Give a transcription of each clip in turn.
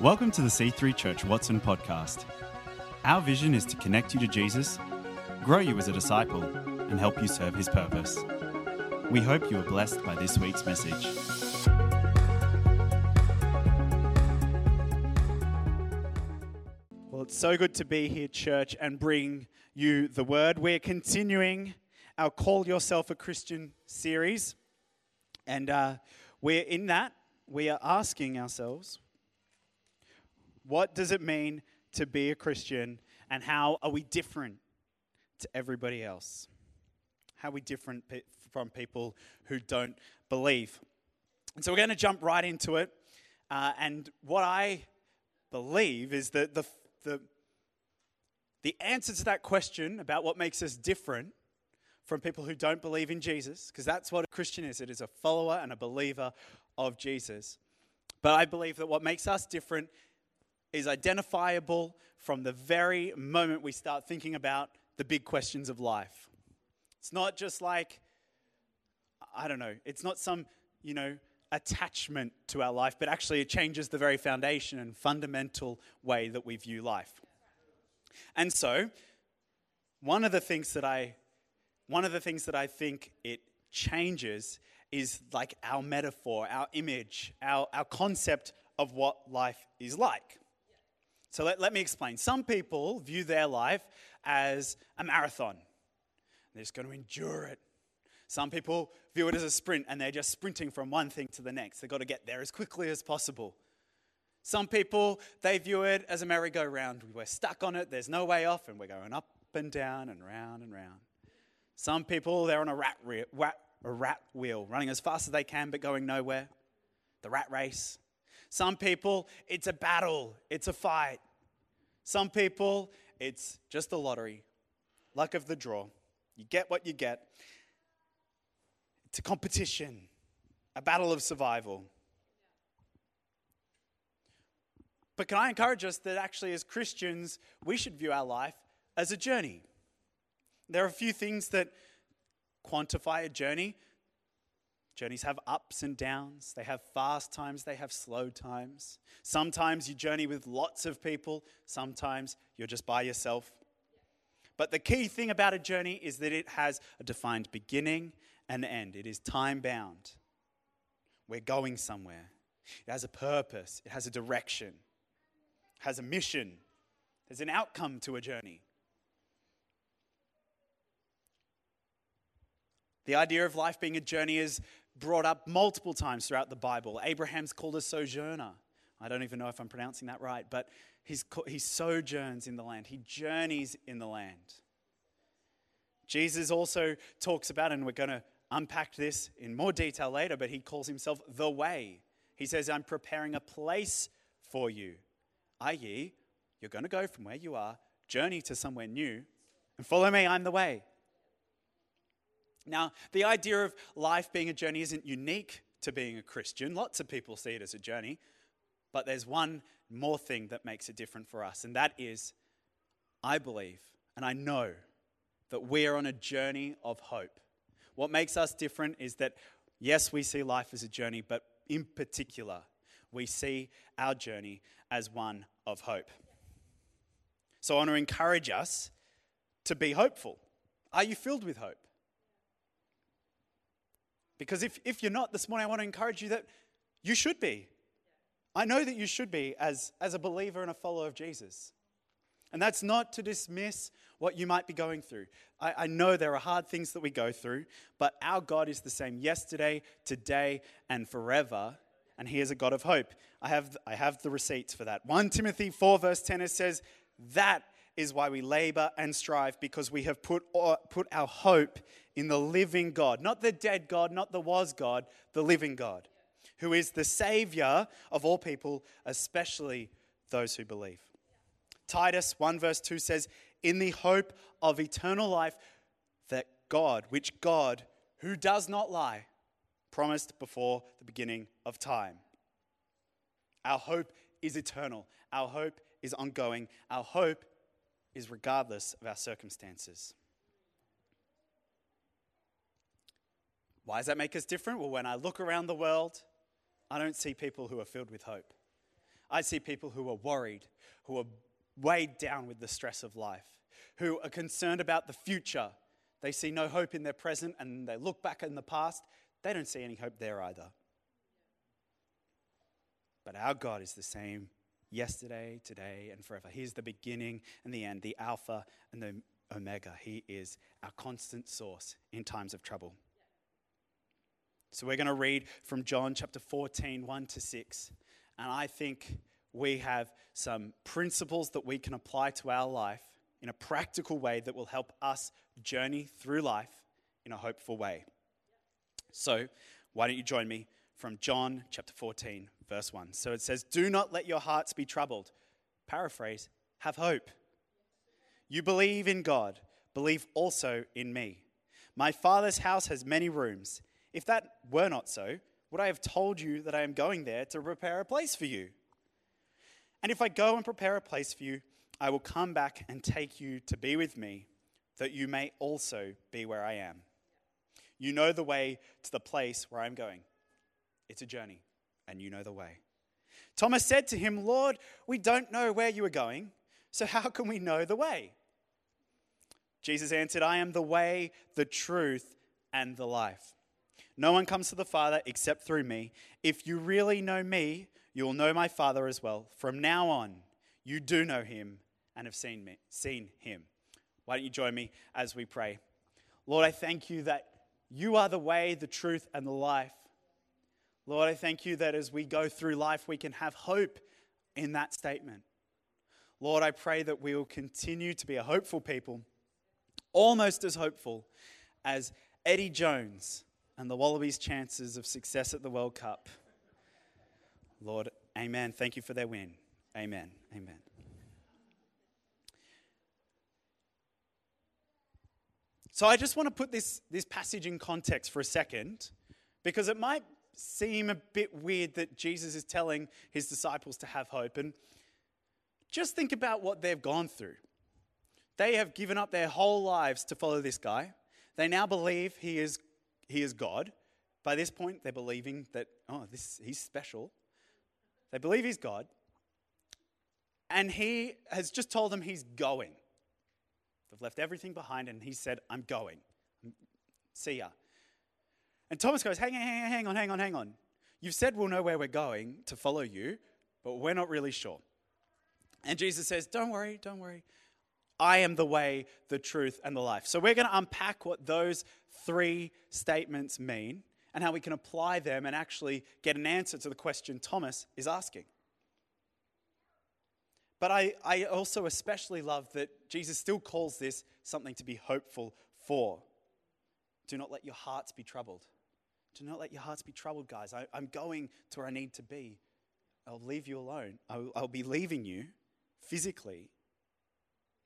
Welcome to the C3 Church Watson podcast. Our vision is to connect you to Jesus, grow you as a disciple, and help you serve his purpose. We hope you are blessed by this week's message. Well, it's so good to be here, church, and bring you the word. We're continuing our Call Yourself a Christian series. And uh, we're in that, we are asking ourselves, what does it mean to be a Christian, and how are we different to everybody else? How are we different pe- from people who don't believe? And so we're going to jump right into it. Uh, and what I believe is that the, the, the answer to that question about what makes us different from people who don't believe in Jesus, because that's what a Christian is it is a follower and a believer of Jesus. But I believe that what makes us different is identifiable from the very moment we start thinking about the big questions of life. It's not just like, I don't know, it's not some, you know, attachment to our life, but actually it changes the very foundation and fundamental way that we view life. And so, one of the things that I one of the things that I think it changes is like our metaphor, our image, our, our concept of what life is like. So let, let me explain. Some people view their life as a marathon. They're just going to endure it. Some people view it as a sprint and they're just sprinting from one thing to the next. They've got to get there as quickly as possible. Some people, they view it as a merry-go-round. We're stuck on it, there's no way off, and we're going up and down and round and round. Some people, they're on a rat, re- rat, a rat wheel, running as fast as they can but going nowhere. The rat race. Some people, it's a battle, it's a fight. Some people, it's just a lottery, luck of the draw. You get what you get. It's a competition, a battle of survival. But can I encourage us that actually, as Christians, we should view our life as a journey? There are a few things that quantify a journey. Journeys have ups and downs. They have fast times, they have slow times. Sometimes you journey with lots of people, sometimes you're just by yourself. But the key thing about a journey is that it has a defined beginning and end, it is time bound. We're going somewhere. It has a purpose, it has a direction, it has a mission, there's an outcome to a journey. The idea of life being a journey is brought up multiple times throughout the Bible. Abraham's called a sojourner. I don't even know if I'm pronouncing that right, but he's, he sojourns in the land, he journeys in the land. Jesus also talks about, and we're going to unpack this in more detail later, but he calls himself the way. He says, I'm preparing a place for you, i.e., you're going to go from where you are, journey to somewhere new, and follow me, I'm the way. Now, the idea of life being a journey isn't unique to being a Christian. Lots of people see it as a journey. But there's one more thing that makes it different for us, and that is I believe and I know that we're on a journey of hope. What makes us different is that, yes, we see life as a journey, but in particular, we see our journey as one of hope. So I want to encourage us to be hopeful. Are you filled with hope? Because if, if you're not this morning, I want to encourage you that you should be. I know that you should be as, as a believer and a follower of Jesus. And that's not to dismiss what you might be going through. I, I, know there are hard things that we go through, but our God is the same yesterday, today, and forever. And He is a God of hope. I have, I have the receipts for that. 1 Timothy 4, verse 10, it says, That is why we labor and strive, because we have put, uh, put our hope in the living God, not the dead God, not the was God, the living God, who is the Savior of all people, especially those who believe. Titus 1 verse 2 says, In the hope of eternal life that God, which God, who does not lie, promised before the beginning of time. Our hope is eternal. Our hope is ongoing. Our hope is regardless of our circumstances. Why does that make us different? Well, when I look around the world, I don't see people who are filled with hope. I see people who are worried, who are weighed down with the stress of life, who are concerned about the future. They see no hope in their present and they look back in the past. They don't see any hope there either. But our God is the same yesterday, today, and forever. He's the beginning and the end, the Alpha and the Omega. He is our constant source in times of trouble. So we're going to read from John chapter 14, 1 to 6. And I think we have some principles that we can apply to our life in a practical way that will help us journey through life in a hopeful way. So, why don't you join me from John chapter 14, verse 1. So it says, Do not let your hearts be troubled. Paraphrase, have hope. You believe in God, believe also in me. My Father's house has many rooms. If that were not so, would I have told you that I am going there to prepare a place for you? And if I go and prepare a place for you, I will come back and take you to be with me, that you may also be where I am. You know the way to the place where I'm going. It's a journey, and you know the way. Thomas said to him, Lord, we don't know where you are going, so how can we know the way? Jesus answered, I am the way, the truth, and the life. No one comes to the Father except through me. If you really know me, you will know my Father as well. From now on, you do know him and have seen me, seen him. Why don't you join me as we pray? Lord, I thank you that you are the way, the truth, and the life. Lord, I thank you that as we go through life, we can have hope in that statement. Lord, I pray that we will continue to be a hopeful people, almost as hopeful as Eddie Jones and the Wallabies' chances of success at the World Cup. Lord, amen. Thank you for their win. Amen. Amen. So I just want to put this, this passage in context for a second because it might seem a bit weird that Jesus is telling his disciples to have hope. And just think about what they've gone through. They have given up their whole lives to follow this guy. They now believe he is, he is God. By this point, they're believing that, oh, this, he's special. They believe he's God. And he has just told them he's going. They've left everything behind and he said, I'm going. See ya. And Thomas goes, hang, on, hang, on, hang on, hang on, hang on. You've said we'll know where we're going to follow you, but we're not really sure. And Jesus says, Don't worry, don't worry. I am the way, the truth, and the life. So we're going to unpack what those three statements mean and how we can apply them and actually get an answer to the question Thomas is asking. But I, I also especially love that Jesus still calls this something to be hopeful for. Do not let your hearts be troubled. Do not let your hearts be troubled, guys. I, am going to where I need to be. I'll leave you alone. I'll, I'll be leaving you physically,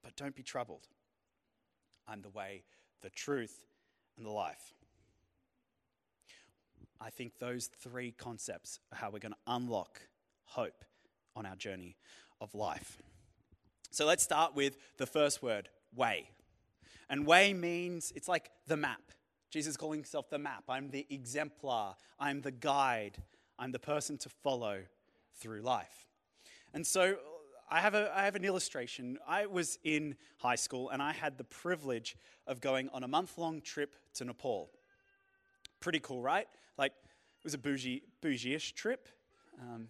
but don't be troubled. I'm the way, the truth, and the life. I think those three concepts are how we're going to unlock hope on our journey of life. So let's start with the first word, way. And way means it's like the map. Jesus calling himself the map. I'm the exemplar. I'm the guide. I'm the person to follow through life. And so I have, a, I have an illustration. I was in high school and I had the privilege of going on a month long trip to Nepal. Pretty cool, right? Like, it was a bougie, bougie-ish trip. Um,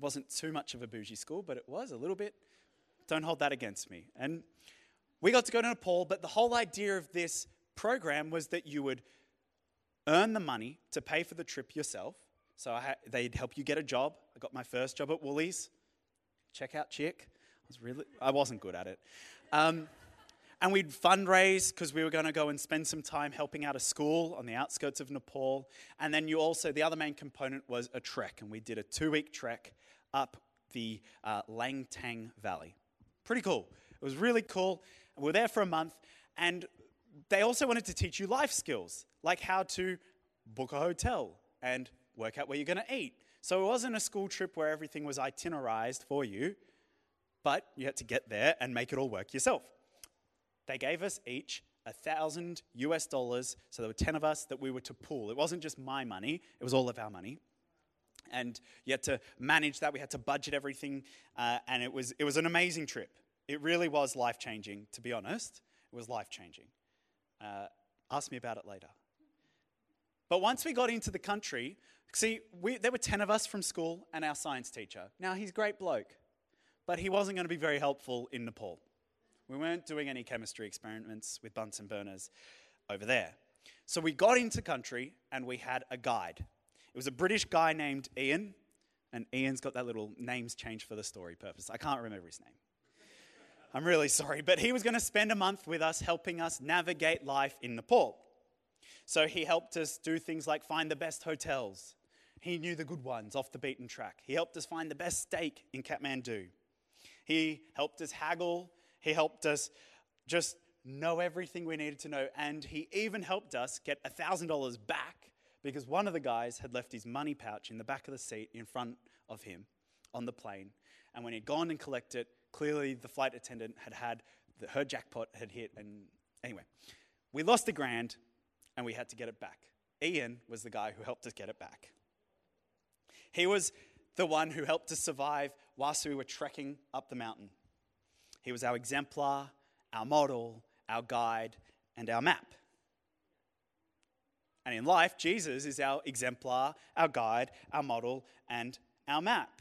wasn't too much of a bougie school, but it was a little bit. Don't hold that against me. And we got to go to Nepal, but the whole idea of this program was that you would earn the money to pay for the trip yourself. So they'd help you get a job. I got my first job at Woolies. Check out chick. I was really I wasn't good at it. Um, and we'd fundraise because we were going to go and spend some time helping out a school on the outskirts of Nepal. And then you also, the other main component was a trek. And we did a two week trek up the uh, Langtang Valley. Pretty cool. It was really cool. We were there for a month. And they also wanted to teach you life skills, like how to book a hotel and work out where you're going to eat. So it wasn't a school trip where everything was itinerarized for you, but you had to get there and make it all work yourself. They gave us each a thousand US dollars, so there were 10 of us that we were to pool. It wasn't just my money, it was all of our money. and you had to manage that. We had to budget everything, uh, and it was it was an amazing trip. It really was life changing. To be honest, it was life changing. Uh, ask me about it later. But once we got into the country, see, we, there were 10 of us from school and our science teacher. Now, he's a great bloke, but he wasn't going to be very helpful in Nepal. We weren't doing any chemistry experiments with Bunsen burners over there. So we got into country and we had a guide. It was a British guy named Ian, and Ian's got that little names changed for the story purpose. I can't remember his name. I'm really sorry, but he was going to spend a month with us helping us navigate life in Nepal. So he helped us do things like find the best hotels. He knew the good ones off the beaten track. He helped us find the best steak in Kathmandu. He helped us haggle. He helped us just know everything we needed to know. And he even helped us get $1,000 back because one of the guys had left his money pouch in the back of the seat in front of him on the plane. And when he'd gone and collected, clearly the flight attendant had had the, her jackpot had hit. And anyway, we lost the grand and we had to get it back. Ian was the guy who helped us get it back. He was the one who helped us survive whilst we were trekking up the mountain. He was our exemplar, our model, our guide, and our map. And in life, Jesus is our exemplar, our guide, our model, and our map.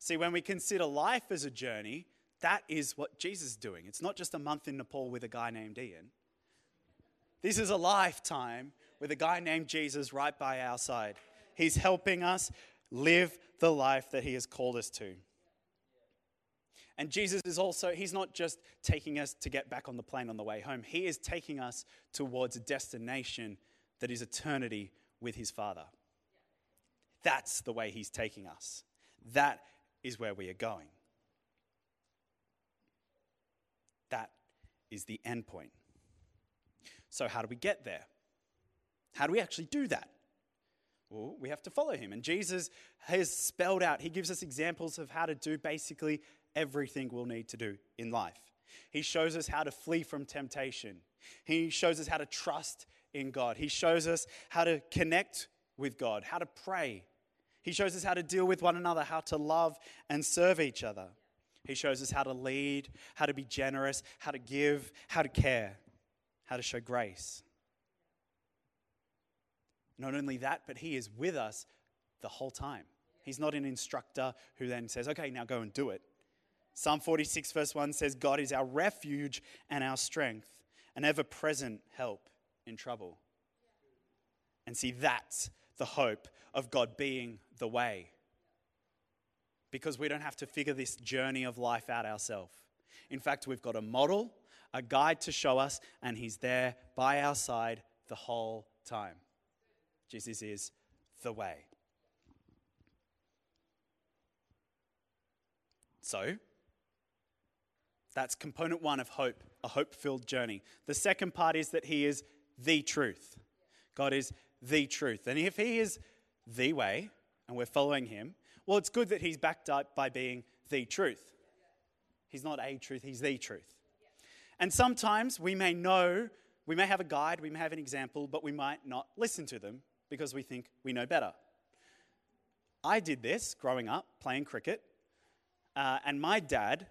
See, when we consider life as a journey, that is what Jesus is doing. It's not just a month in Nepal with a guy named Ian. This is a lifetime with a guy named Jesus right by our side. He's helping us live the life that he has called us to. And Jesus is also, he's not just taking us to get back on the plane on the way home, he is taking us towards a destination that is eternity with his Father. That's the way he's taking us. That is where we are going. That is the end point. So, how do we get there? How do we actually do that? Well, we have to follow him. And Jesus has spelled out, he gives us examples of how to do basically everything we'll need to do in life. He shows us how to flee from temptation, he shows us how to trust in God, he shows us how to connect with God, how to pray. He shows us how to deal with one another, how to love and serve each other. He shows us how to lead, how to be generous, how to give, how to care how to show grace. Not only that, but He is with us the whole time. He's not an instructor who then says, okay, now go and do it. Psalm 46, verse 1 says, God is our refuge and our strength, an ever present help in trouble. And see, that's the hope of God being the way. Because we don't have to figure this journey of life out ourselves. In fact, we've got a model a guide to show us, and He's there by our side the whole time. Jesus is the way. So, that's component one of hope, a hope filled journey. The second part is that He is the truth. God is the truth. And if He is the way and we're following Him, well, it's good that He's backed up by being the truth. He's not a truth, He's the truth. And sometimes we may know, we may have a guide, we may have an example, but we might not listen to them because we think we know better. I did this growing up playing cricket, uh, and my dad,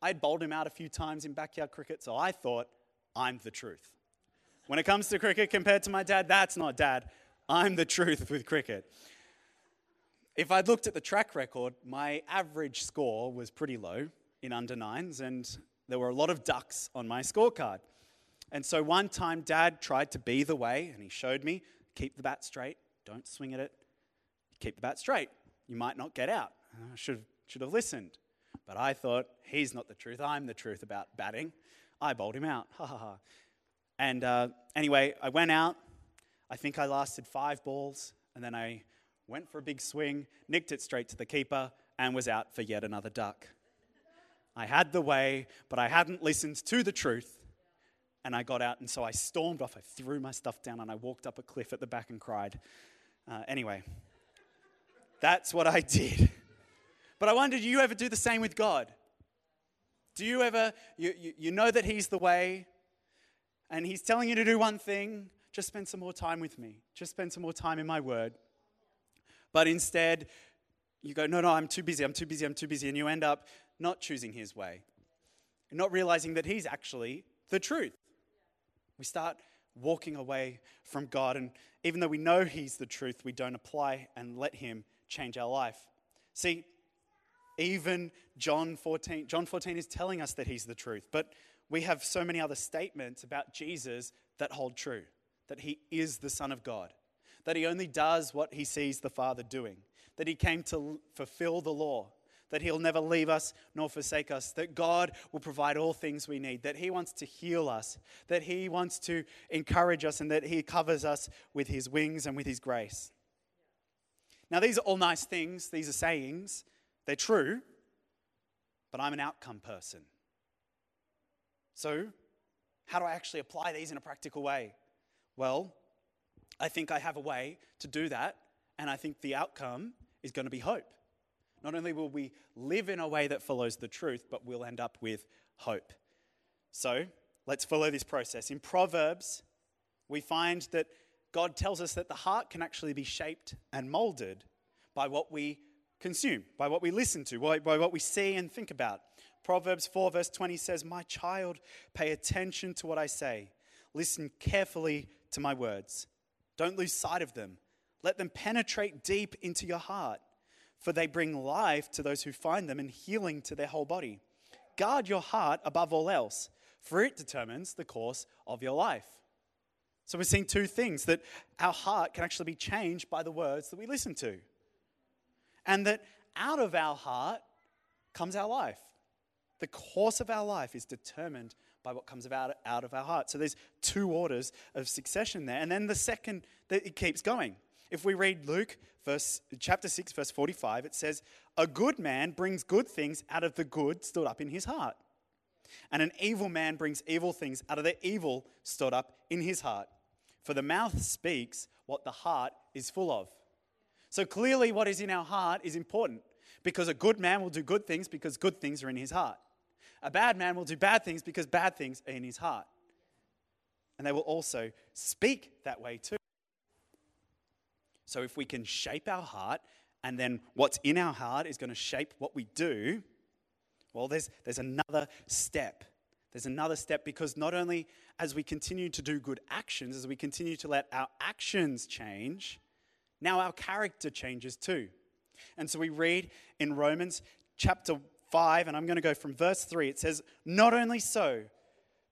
I'd bowled him out a few times in backyard cricket, so I thought, I'm the truth. When it comes to cricket compared to my dad, that's not dad. I'm the truth with cricket. If I'd looked at the track record, my average score was pretty low in under nines, and there were a lot of ducks on my scorecard. And so one time, dad tried to be the way, and he showed me keep the bat straight, don't swing at it, keep the bat straight. You might not get out. I should, should have listened. But I thought, he's not the truth, I'm the truth about batting. I bowled him out. Ha ha ha. And uh, anyway, I went out. I think I lasted five balls, and then I went for a big swing, nicked it straight to the keeper, and was out for yet another duck. I had the way, but I hadn't listened to the truth. And I got out, and so I stormed off. I threw my stuff down, and I walked up a cliff at the back and cried. Uh, anyway, that's what I did. But I wonder do you ever do the same with God? Do you ever, you, you, you know that He's the way, and He's telling you to do one thing, just spend some more time with me, just spend some more time in my word. But instead, you go, no, no, I'm too busy, I'm too busy, I'm too busy. And you end up not choosing his way, and not realizing that he's actually the truth. We start walking away from God. And even though we know he's the truth, we don't apply and let him change our life. See, even John 14, John 14 is telling us that he's the truth. But we have so many other statements about Jesus that hold true that he is the Son of God, that he only does what he sees the Father doing, that he came to fulfill the law, that he'll never leave us nor forsake us, that God will provide all things we need, that he wants to heal us, that he wants to encourage us, and that he covers us with his wings and with his grace. Now, these are all nice things, these are sayings, they're true, but I'm an outcome person. So, how do I actually apply these in a practical way? Well, I think I have a way to do that, and I think the outcome is going to be hope. Not only will we live in a way that follows the truth, but we'll end up with hope. So, let's follow this process. In Proverbs, we find that God tells us that the heart can actually be shaped and molded by what we consume, by what we listen to, by, by what we see and think about. Proverbs 4, verse 20 says, My child, pay attention to what I say. Listen carefully to my words. Don't lose sight of them. Let them penetrate deep into your heart, for they bring life to those who find them and healing to their whole body. Guard your heart above all else, for it determines the course of your life. So we're seeing two things that our heart can actually be changed by the words that we listen to, and that out of our heart comes our life. The course of our life is determined by what comes about out of our heart. So there's two orders of succession there. And then the second, it keeps going. If we read Luke verse, chapter 6, verse 45, it says, A good man brings good things out of the good stored up in his heart. And an evil man brings evil things out of the evil stored up in his heart. For the mouth speaks what the heart is full of. So clearly, what is in our heart is important because a good man will do good things because good things are in his heart. A bad man will do bad things because bad things are in his heart. And they will also speak that way too. So if we can shape our heart, and then what's in our heart is going to shape what we do, well, there's, there's another step. There's another step because not only as we continue to do good actions, as we continue to let our actions change, now our character changes too. And so we read in Romans chapter 5, and I'm going to go from verse 3. It says, Not only so,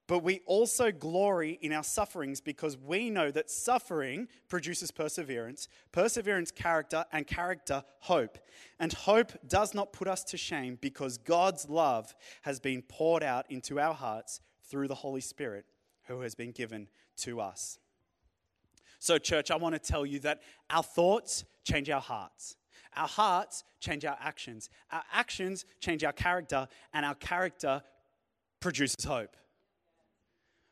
but we also glory in our sufferings because we know that suffering produces perseverance, perseverance, character, and character, hope. And hope does not put us to shame because God's love has been poured out into our hearts through the Holy Spirit who has been given to us. So, church, I want to tell you that our thoughts change our hearts. Our hearts change our actions. Our actions change our character, and our character produces hope.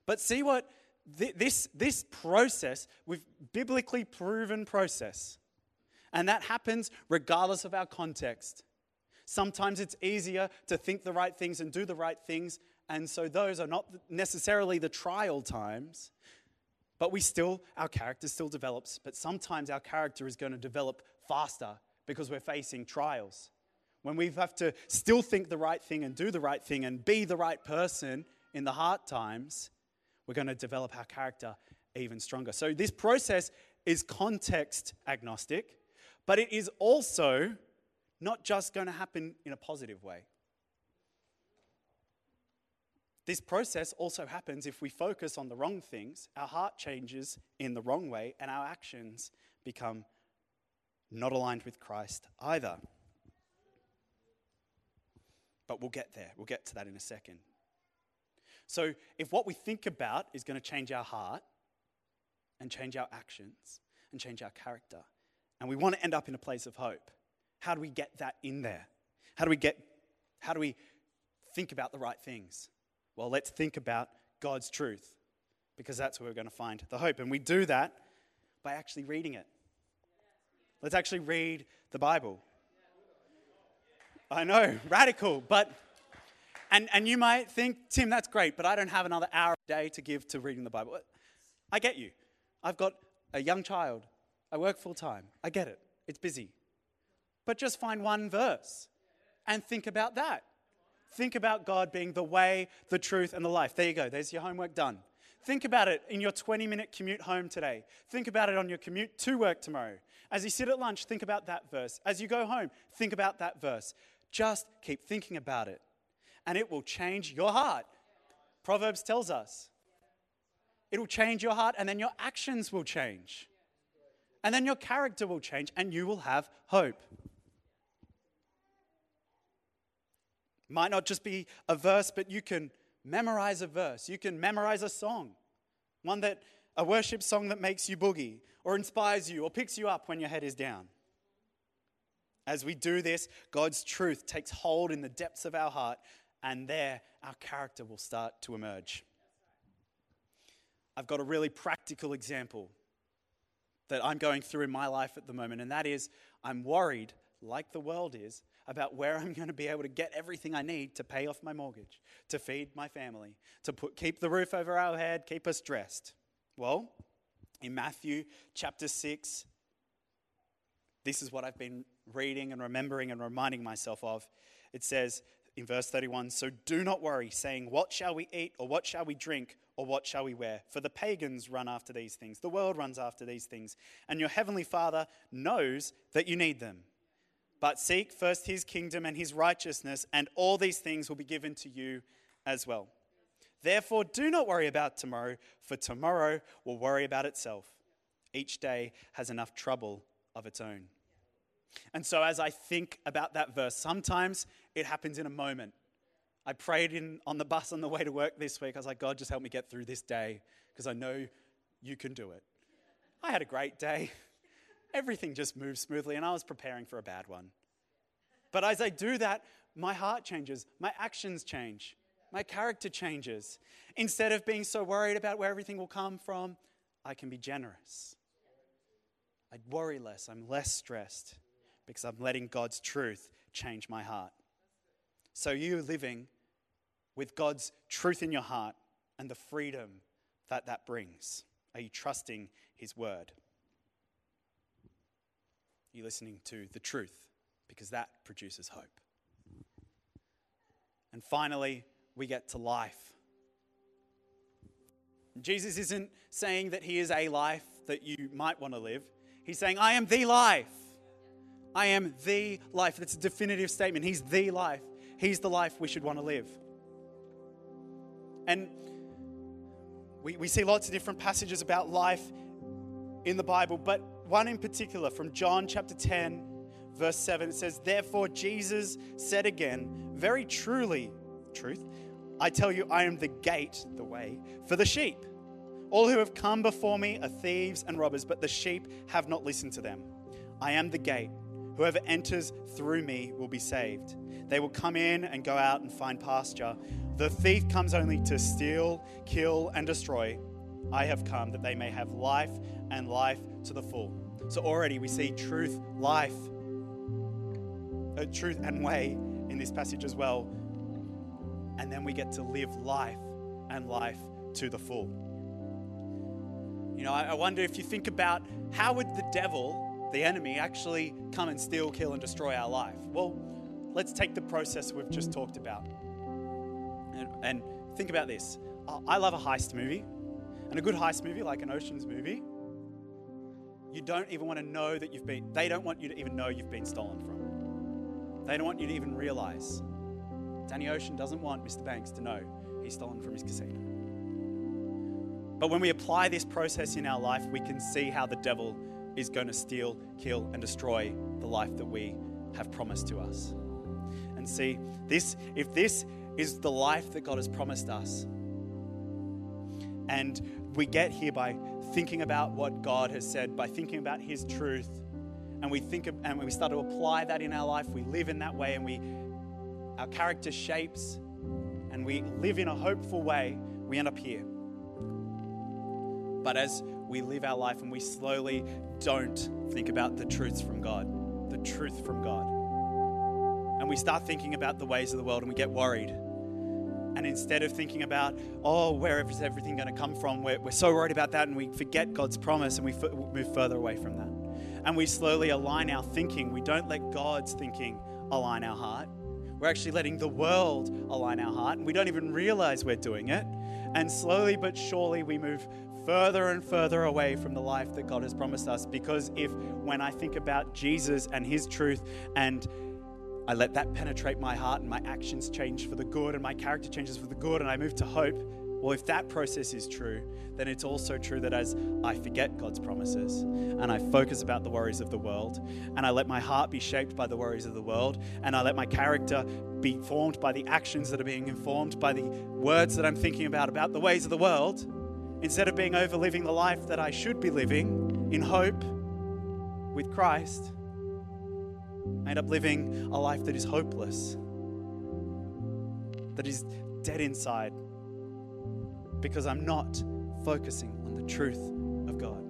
But see what this, this process, with biblically proven process, and that happens regardless of our context. Sometimes it's easier to think the right things and do the right things, and so those are not necessarily the trial times. But we still, our character still develops, but sometimes our character is going to develop faster because we're facing trials. When we have to still think the right thing and do the right thing and be the right person in the hard times, we're going to develop our character even stronger. So, this process is context agnostic, but it is also not just going to happen in a positive way. This process also happens if we focus on the wrong things, our heart changes in the wrong way, and our actions become not aligned with Christ either. But we'll get there. We'll get to that in a second. So, if what we think about is going to change our heart and change our actions and change our character, and we want to end up in a place of hope, how do we get that in there? How do we get how do we think about the right things? Well, let's think about God's truth because that's where we're going to find the hope. And we do that by actually reading it. Let's actually read the Bible. I know, radical, but, and, and you might think, Tim, that's great, but I don't have another hour a day to give to reading the Bible. I get you. I've got a young child. I work full time. I get it. It's busy. but just find one verse and think about that. Think about God being the way, the truth, and the life. There you go. There's your homework done. Think about it in your 20 minute commute home today. Think about it on your commute to work tomorrow. As you sit at lunch, think about that verse. As you go home, think about that verse. Just keep thinking about it, and it will change your heart. Proverbs tells us it'll change your heart, and then your actions will change. And then your character will change, and you will have hope. Might not just be a verse, but you can memorize a verse. You can memorize a song, one that a worship song that makes you boogie, or inspires you, or picks you up when your head is down. As we do this, God's truth takes hold in the depths of our heart, and there our character will start to emerge. I've got a really practical example that I'm going through in my life at the moment, and that is I'm worried, like the world is, about where I'm going to be able to get everything I need to pay off my mortgage, to feed my family, to put, keep the roof over our head, keep us dressed. Well, in Matthew chapter 6, this is what I've been reading and remembering and reminding myself of. It says in verse 31 So do not worry, saying, What shall we eat, or what shall we drink, or what shall we wear? For the pagans run after these things, the world runs after these things, and your heavenly Father knows that you need them. But seek first his kingdom and his righteousness, and all these things will be given to you as well. Therefore, do not worry about tomorrow, for tomorrow will worry about itself. Each day has enough trouble of its own. And so, as I think about that verse, sometimes it happens in a moment. I prayed in, on the bus on the way to work this week. I was like, God, just help me get through this day because I know you can do it. I had a great day everything just moves smoothly, and I was preparing for a bad one. But as I do that, my heart changes, my actions change, my character changes. Instead of being so worried about where everything will come from, I can be generous. I worry less, I'm less stressed because I'm letting God's truth change my heart. So, you living with God's truth in your heart and the freedom that that brings, are you trusting His word? You listening to the truth because that produces hope. And finally, we get to life. Jesus isn't saying that he is a life that you might want to live. He's saying, I am the life. I am the life. That's a definitive statement. He's the life. He's the life we should want to live. And we, we see lots of different passages about life in the Bible, but one in particular from John chapter 10, verse 7. It says, Therefore, Jesus said again, Very truly, truth, I tell you, I am the gate, the way, for the sheep. All who have come before me are thieves and robbers, but the sheep have not listened to them. I am the gate. Whoever enters through me will be saved. They will come in and go out and find pasture. The thief comes only to steal, kill, and destroy. I have come that they may have life and life to the full. So already we see truth, life, uh, truth and way in this passage as well. And then we get to live life and life to the full. You know, I, wonder if you think about how would the devil, the enemy, actually come and steal, kill, and destroy our life? Well, let's take the process we've just talked about. And, and think about this. I love a heist movie. And a good heist movie, like an Ocean's movie, you don't even want to know that you've been, they don't want you to even know you've been stolen from. They don't want you to even realize. Danny Ocean doesn't want Mr. Banks to know he's stolen from his casino. But when we apply this process in our life, we can see how the devil is going to steal, kill, and destroy the life that we have promised to us. And see, this if this is the life that God has promised us, and we get here by thinking about what God has said, by thinking about His truth, and we think of, and we start to apply that in our life. We live in that way, and we our character shapes, and we live in a hopeful way. We end up here. But as we live our life and we slowly don't think about the truths from God, the truth from God, and we start thinking about the ways of the world, and we get worried and instead of thinking about, oh, where is everything going to come from, we're, we're so worried about that and we forget God's promise and we f- move further away from that. and we slowly align our thinking. We don't let God's thinking align our heart. We're actually letting the world align our heart, and we don't even realize we're doing it. And slowly but surely, we move further and further away from the life that God has promised us. Because if, when I think about Jesus and His truth, and I let that penetrate my heart, and my actions change for the good, and my character changes for the good, and I move to hope, well, if that process is true, then it's also true that as I forget God's promises and I focus about the worries of the world and I let my heart be shaped by the worries of the world and I let my character be formed by the actions that are being informed by the words that I'm thinking about about the ways of the world, instead of being over living the life that I should be living in hope with Christ, I end up living a life that is hopeless, that is dead inside because I'm not focusing on the truth of God.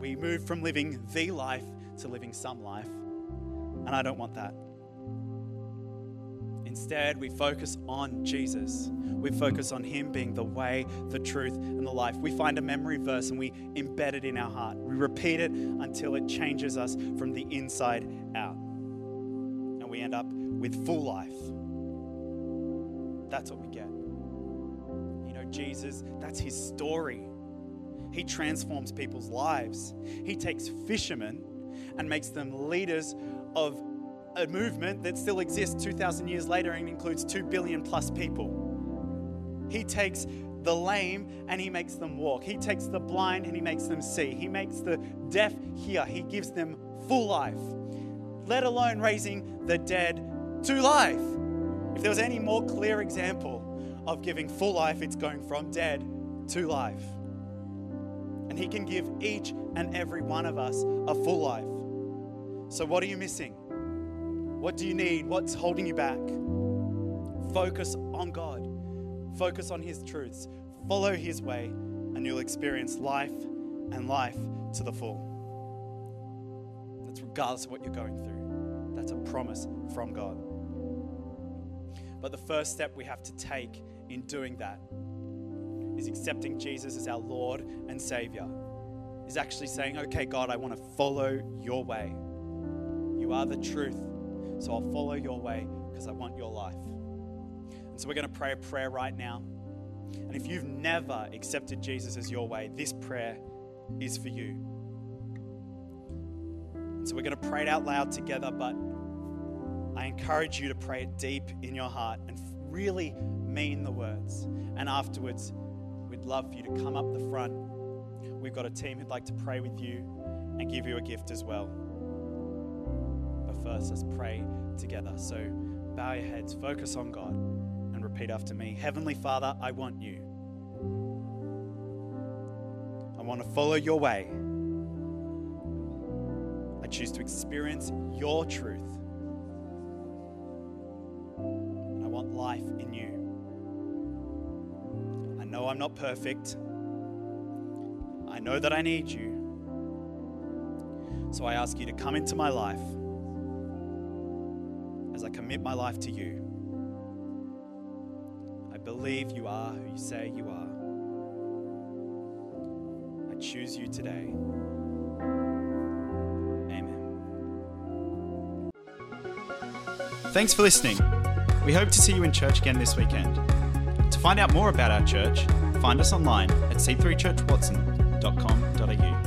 We move from living the life to living some life, and I don't want that. Instead, we focus on Jesus. We focus on Him being the way, the truth, and the life. We find a memory verse and we embed it in our heart. We repeat it until it changes us from the inside out. And we end up with full life that's what we get. You know, Jesus, that's his story. He transforms people's lives. He takes fishermen and makes them leaders of a movement that still exists 2,000 years later and includes 2 billion plus people. He takes the lame and he makes them walk. He takes the blind and he makes them see. He makes the deaf hear. He gives them full life, let alone raising the dead to life. If there was any more clear example of giving full life, it's going from dead to life. And He can give each and every one of us a full life. So, what are you missing? What do you need? What's holding you back? Focus on God, focus on His truths, follow His way, and you'll experience life and life to the full. That's regardless of what you're going through. That's a promise from God. But the first step we have to take in doing that is accepting Jesus as our Lord and Savior. Is actually saying, okay, God, I want to follow your way. You are the truth, so I'll follow your way because I want your life. And so we're going to pray a prayer right now. And if you've never accepted Jesus as your way, this prayer is for you. And so we're going to pray it out loud together, but I encourage you to pray it deep in your heart and really mean the words. And afterwards, we'd love for you to come up the front. We've got a team who'd like to pray with you and give you a gift as well. First, let's pray together. So bow your heads, focus on God, and repeat after me Heavenly Father, I want you. I want to follow your way. I choose to experience your truth. And I want life in you. I know I'm not perfect. I know that I need you. So I ask you to come into my life as I commit my life to you. I believe you are who you say you are. I choose you today. Amen. Thanks for listening. We hope to see you in church again this weekend. To find out more about our church, find us online at c3churchwatson.com.au.